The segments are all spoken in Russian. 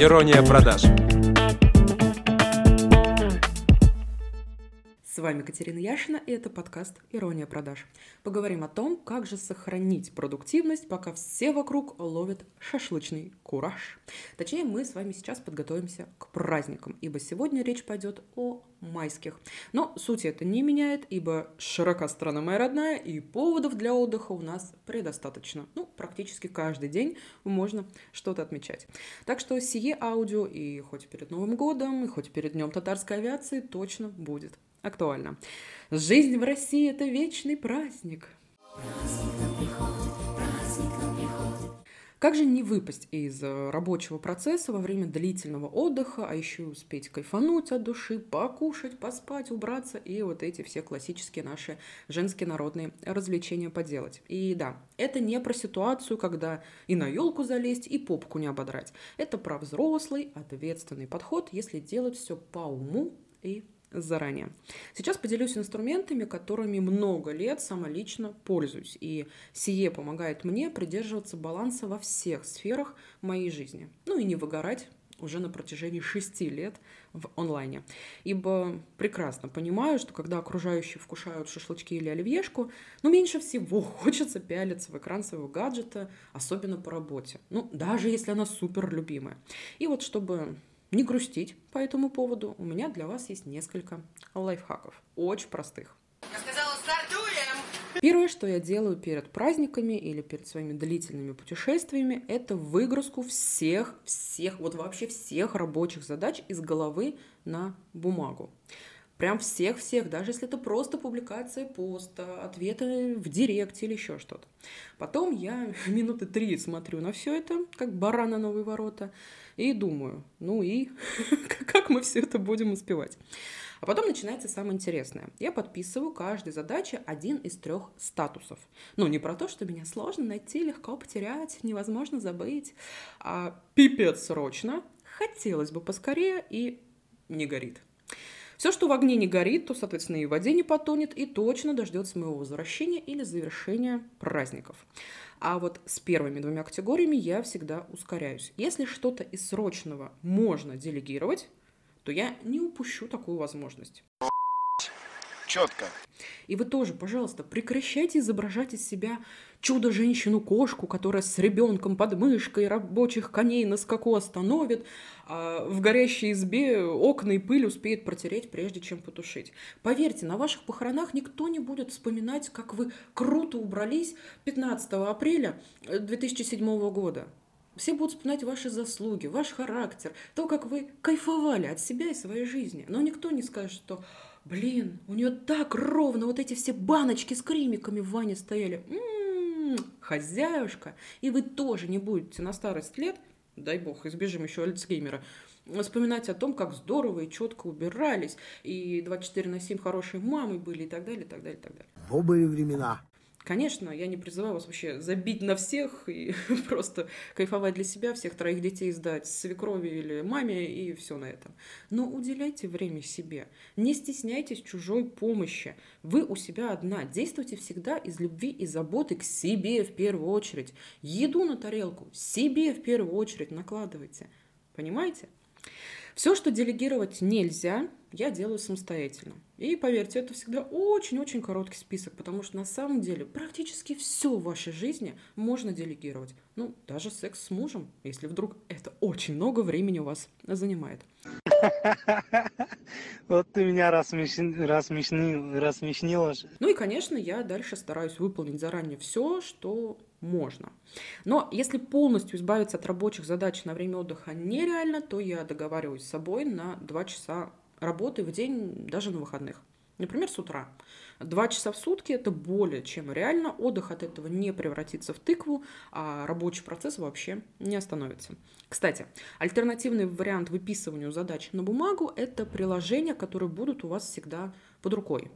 Ирония продаж. Вами Катерина Яшина, и это подкаст «Ирония продаж». Поговорим о том, как же сохранить продуктивность, пока все вокруг ловят шашлычный кураж. Точнее, мы с вами сейчас подготовимся к праздникам, ибо сегодня речь пойдет о майских. Но суть это не меняет, ибо широка страна моя родная, и поводов для отдыха у нас предостаточно. Ну, практически каждый день можно что-то отмечать. Так что сие аудио и хоть перед Новым годом, и хоть перед Днем татарской авиации точно будет актуально. Жизнь в России – это вечный праздник. Как же не выпасть из э, рабочего процесса во время длительного отдыха, а еще успеть кайфануть от души, покушать, поспать, убраться и вот эти все классические наши женские народные развлечения поделать. И да, это не про ситуацию, когда и на елку залезть, и попку не ободрать. Это про взрослый, ответственный подход, если делать все по уму и заранее. Сейчас поделюсь инструментами, которыми много лет самолично пользуюсь. И сие помогает мне придерживаться баланса во всех сферах моей жизни. Ну и не выгорать уже на протяжении шести лет в онлайне. Ибо прекрасно понимаю, что когда окружающие вкушают шашлычки или оливьешку, ну, меньше всего хочется пялиться в экран своего гаджета, особенно по работе. Ну, даже если она супер любимая. И вот чтобы не грустить по этому поводу, у меня для вас есть несколько лайфхаков, очень простых. Я сказала, стартуем! Первое, что я делаю перед праздниками или перед своими длительными путешествиями, это выгрузку всех, всех, вот вообще всех рабочих задач из головы на бумагу. Прям всех-всех, даже если это просто публикация поста, ответы в директе или еще что-то. Потом я минуты три смотрю на все это, как баран на новые ворота, и думаю, ну и как мы все это будем успевать. А потом начинается самое интересное. Я подписываю каждой задаче один из трех статусов. Ну, не про то, что меня сложно найти, легко потерять, невозможно забыть, а пипец срочно, хотелось бы поскорее и не горит. Все, что в огне не горит, то, соответственно, и в воде не потонет, и точно дождется моего возвращения или завершения праздников. А вот с первыми двумя категориями я всегда ускоряюсь. Если что-то из срочного можно делегировать, то я не упущу такую возможность четко. И вы тоже, пожалуйста, прекращайте изображать из себя чудо-женщину-кошку, которая с ребенком под мышкой рабочих коней на скаку остановит, а в горящей избе окна и пыль успеет протереть, прежде чем потушить. Поверьте, на ваших похоронах никто не будет вспоминать, как вы круто убрались 15 апреля 2007 года. Все будут вспоминать ваши заслуги, ваш характер, то, как вы кайфовали от себя и своей жизни. Но никто не скажет, что Блин, у нее так ровно вот эти все баночки с кремиками в ванне стояли. М-м-м, хозяюшка. И вы тоже не будете на старость лет, дай бог, избежим еще Альцгеймера, вспоминать о том, как здорово и четко убирались, и 24 на 7 хорошие мамы были, и так далее, и так далее, и так далее. В обые времена. Конечно, я не призываю вас вообще забить на всех и просто кайфовать для себя, всех троих детей сдать свекрови или маме и все на этом. Но уделяйте время себе. Не стесняйтесь чужой помощи. Вы у себя одна. Действуйте всегда из любви и заботы к себе в первую очередь. Еду на тарелку себе в первую очередь накладывайте. Понимаете? Все, что делегировать нельзя, я делаю самостоятельно. И поверьте, это всегда очень-очень короткий список, потому что на самом деле практически все в вашей жизни можно делегировать. Ну, даже секс с мужем, если вдруг это очень много времени у вас занимает. Вот ты меня рассмешнил, рассмешнила. Ну и, конечно, я дальше стараюсь выполнить заранее все, что можно. Но если полностью избавиться от рабочих задач на время отдыха нереально, то я договариваюсь с собой на 2 часа работы в день, даже на выходных. Например, с утра. Два часа в сутки – это более чем реально. Отдых от этого не превратится в тыкву, а рабочий процесс вообще не остановится. Кстати, альтернативный вариант выписыванию задач на бумагу – это приложения, которые будут у вас всегда под рукой.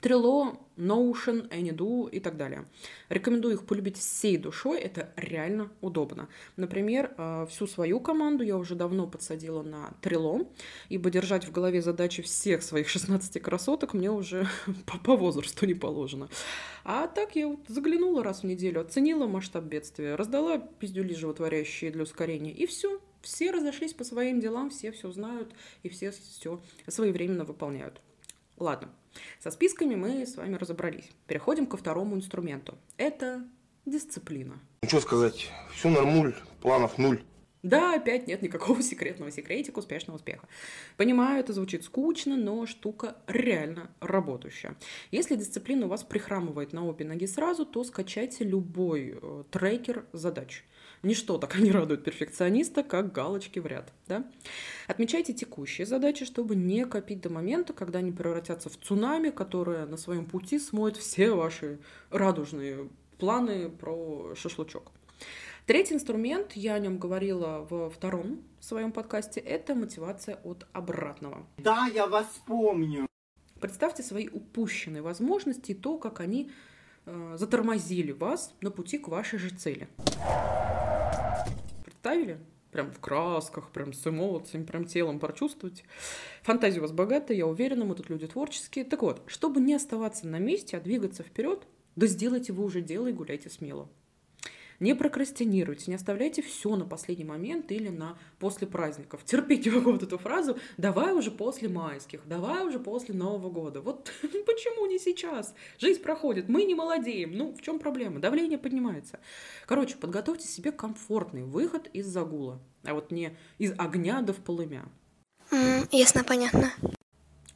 Trello, Notion, AnyDo и так далее. Рекомендую их полюбить всей душой, это реально удобно. Например, э, всю свою команду я уже давно подсадила на Trello, ибо держать в голове задачи всех своих 16 красоток мне уже по, по возрасту не положено. А так я вот заглянула раз в неделю, оценила масштаб бедствия, раздала пиздюли животворящие для ускорения, и все, Все разошлись по своим делам, все все знают и все все своевременно выполняют. Ладно, со списками мы с вами разобрались. Переходим ко второму инструменту. Это дисциплина. Ну что сказать, все нормуль, планов нуль. Да, опять нет никакого секретного секретика успешного успеха. Понимаю, это звучит скучно, но штука реально работающая. Если дисциплина у вас прихрамывает на обе ноги сразу, то скачайте любой э, трекер задач. Ничто так не радует перфекциониста, как галочки в ряд. Да? Отмечайте текущие задачи, чтобы не копить до момента, когда они превратятся в цунами, которое на своем пути смоет все ваши радужные планы про шашлычок. Третий инструмент, я о нем говорила во втором своем подкасте, это мотивация от обратного. Да, я вас помню. Представьте свои упущенные возможности и то, как они э, затормозили вас на пути к вашей же цели. Представили? Прям в красках, прям с эмоциями, прям телом прочувствовать. Фантазия у вас богатая, я уверена, мы тут люди творческие. Так вот, чтобы не оставаться на месте, а двигаться вперед, да сделайте вы уже дело и гуляйте смело. Не прокрастинируйте, не оставляйте все на последний момент или на после праздников. Терпите вот эту фразу «давай уже после майских», «давай уже после Нового года». Вот почему не сейчас? Жизнь проходит, мы не молодеем. Ну, в чем проблема? Давление поднимается. Короче, подготовьте себе комфортный выход из загула, а вот не из огня до в полымя. Mm, ясно, понятно.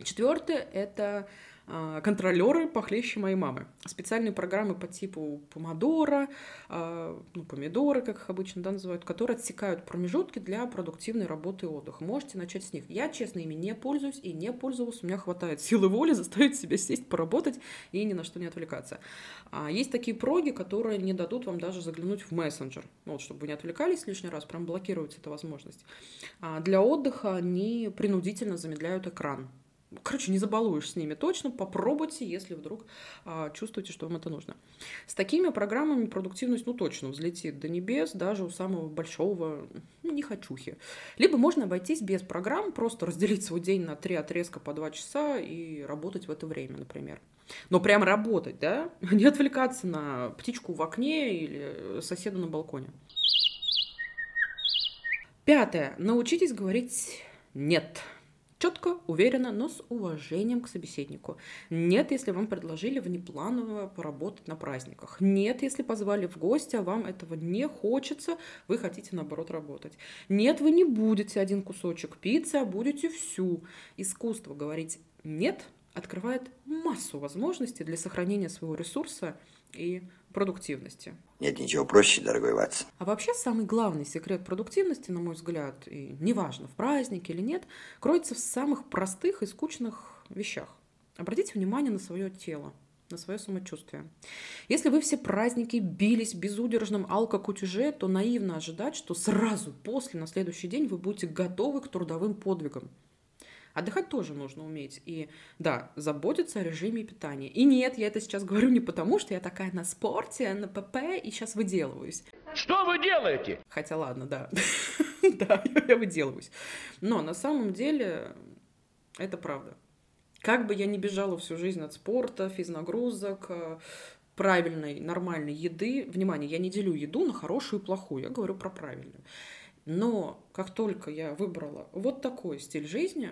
Четвертое – это контролеры похлеще моей мамы. Специальные программы по типу помодора, а, ну, помидоры, как их обычно да, называют, которые отсекают промежутки для продуктивной работы и отдыха. Можете начать с них. Я, честно, ими не пользуюсь и не пользовалась. У меня хватает силы воли заставить себя сесть, поработать и ни на что не отвлекаться. А есть такие проги, которые не дадут вам даже заглянуть в мессенджер. Ну, вот, чтобы вы не отвлекались лишний раз, прям блокируется эта возможность. А для отдыха они принудительно замедляют экран. Короче, не забалуешь с ними точно, попробуйте, если вдруг а, чувствуете, что вам это нужно. С такими программами продуктивность, ну, точно взлетит до небес, даже у самого большого ну, не хочухи. Либо можно обойтись без программ, просто разделить свой день на три отрезка по два часа и работать в это время, например. Но прям работать, да? Не отвлекаться на птичку в окне или соседа на балконе. Пятое. Научитесь говорить «нет». Четко, уверенно, но с уважением к собеседнику. Нет, если вам предложили внепланово поработать на праздниках. Нет, если позвали в гости, а вам этого не хочется, вы хотите, наоборот, работать. Нет, вы не будете один кусочек пиццы, а будете всю. Искусство говорить «нет» открывает массу возможностей для сохранения своего ресурса и продуктивности. Нет ничего проще, дорогой Ватсон. А вообще самый главный секрет продуктивности, на мой взгляд, и неважно, в празднике или нет, кроется в самых простых и скучных вещах. Обратите внимание на свое тело, на свое самочувствие. Если вы все праздники бились в безудержном алкокутюже, то наивно ожидать, что сразу после, на следующий день, вы будете готовы к трудовым подвигам. Отдыхать тоже нужно уметь. И да, заботиться о режиме питания. И нет, я это сейчас говорю не потому, что я такая на спорте, на ПП и сейчас выделываюсь. Что вы делаете? Хотя ладно, да. да, я выделываюсь. Но на самом деле это правда. Как бы я ни бежала всю жизнь от спорта, физнагрузок, э, правильной, нормальной еды. Внимание, я не делю еду на хорошую и плохую, я говорю про правильную. Но как только я выбрала вот такой стиль жизни,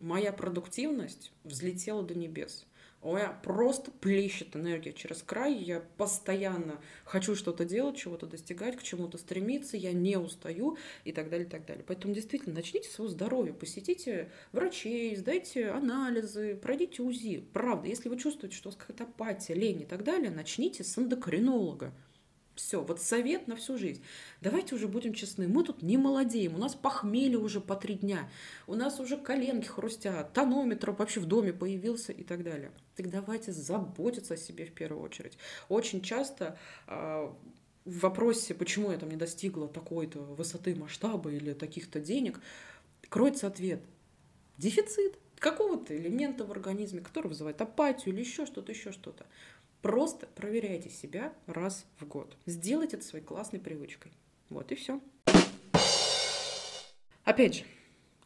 моя продуктивность взлетела до небес. У меня просто плещет энергия через край. Я постоянно хочу что-то делать, чего-то достигать, к чему-то стремиться. Я не устаю и так далее, и так далее. Поэтому действительно начните свое здоровье, посетите врачей, сдайте анализы, пройдите УЗИ. Правда, если вы чувствуете, что у вас какая-то апатия, лень и так далее, начните с эндокринолога. Все, вот совет на всю жизнь. Давайте уже будем честны, мы тут не молодеем, у нас похмелье уже по три дня, у нас уже коленки хрустят, тонометр вообще в доме появился и так далее. Так давайте заботиться о себе в первую очередь. Очень часто э, в вопросе, почему я там не достигла такой-то высоты масштаба или таких-то денег, кроется ответ. Дефицит какого-то элемента в организме, который вызывает апатию или еще что-то, еще что-то. Просто проверяйте себя раз в год. Сделайте это своей классной привычкой. Вот и все. Опять же,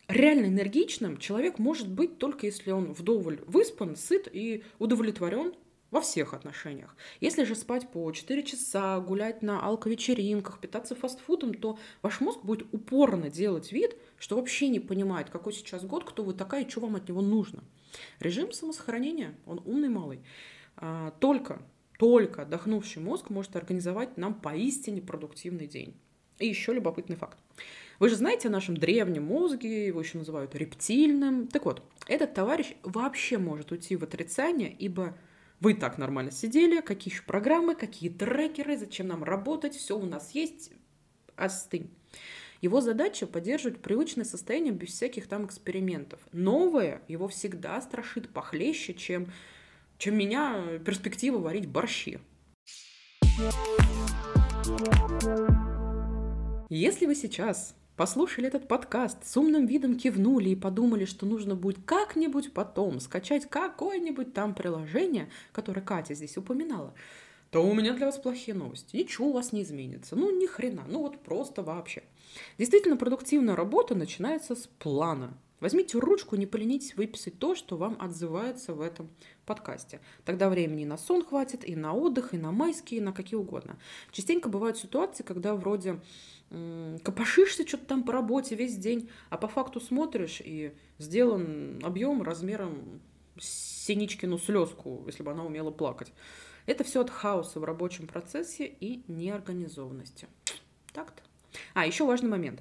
реально энергичным человек может быть только если он вдоволь выспан, сыт и удовлетворен во всех отношениях. Если же спать по 4 часа, гулять на алковечеринках, питаться фастфудом, то ваш мозг будет упорно делать вид, что вообще не понимает, какой сейчас год, кто вы такая и что вам от него нужно. Режим самосохранения, он умный малый. А, только, только отдохнувший мозг может организовать нам поистине продуктивный день. И еще любопытный факт. Вы же знаете о нашем древнем мозге, его еще называют рептильным. Так вот, этот товарищ вообще может уйти в отрицание, ибо вы так нормально сидели, какие еще программы, какие трекеры, зачем нам работать, все у нас есть, остынь. Его задача поддерживать привычное состояние без всяких там экспериментов. Новое его всегда страшит похлеще, чем, чем меня перспектива варить борщи. Если вы сейчас послушали этот подкаст, с умным видом кивнули и подумали, что нужно будет как-нибудь потом скачать какое-нибудь там приложение, которое Катя здесь упоминала, то у меня для вас плохие новости. Ничего у вас не изменится. Ну, ни хрена. Ну, вот просто вообще. Действительно, продуктивная работа начинается с плана. Возьмите ручку, не поленитесь выписать то, что вам отзывается в этом подкасте. Тогда времени на сон хватит, и на отдых, и на майские, и на какие угодно. Частенько бывают ситуации, когда вроде копошишься что-то там по работе весь день, а по факту смотришь, и сделан объем размером Синичкину слезку, если бы она умела плакать. Это все от хаоса в рабочем процессе и неорганизованности. Так-то. А, еще важный момент.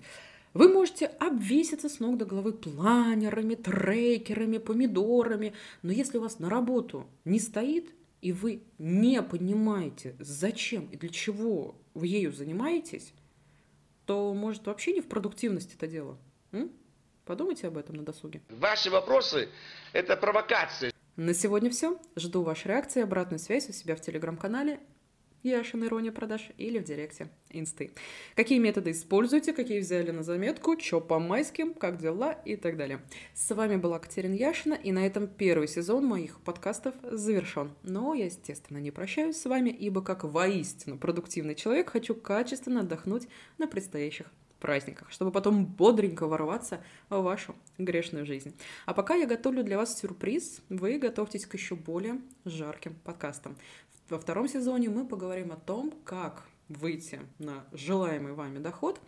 Вы можете обвеситься с ног до головы планерами, трекерами, помидорами, но если у вас на работу не стоит, и вы не понимаете, зачем и для чего вы ею занимаетесь, то, может, вообще не в продуктивности это дело. М? Подумайте об этом на досуге. Ваши вопросы – это провокация. На сегодня все. Жду вашей реакции, обратной связи у себя в телеграм-канале Яшин Ирония продаж или в директе Инсты. Какие методы используете, какие взяли на заметку, что по майским, как дела и так далее. С вами была Катерина Яшина, и на этом первый сезон моих подкастов завершен. Но я, естественно, не прощаюсь с вами, ибо как воистину продуктивный человек хочу качественно отдохнуть на предстоящих праздниках, чтобы потом бодренько ворваться в вашу грешную жизнь. А пока я готовлю для вас сюрприз, вы готовьтесь к еще более жарким подкастам. Во втором сезоне мы поговорим о том, как выйти на желаемый вами доход,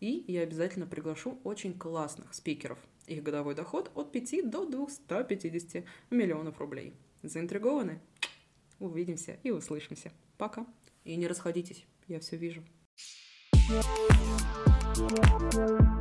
и я обязательно приглашу очень классных спикеров. Их годовой доход от 5 до 250 миллионов рублей. Заинтригованы? Увидимся и услышимся. Пока. И не расходитесь, я все вижу. Thank you.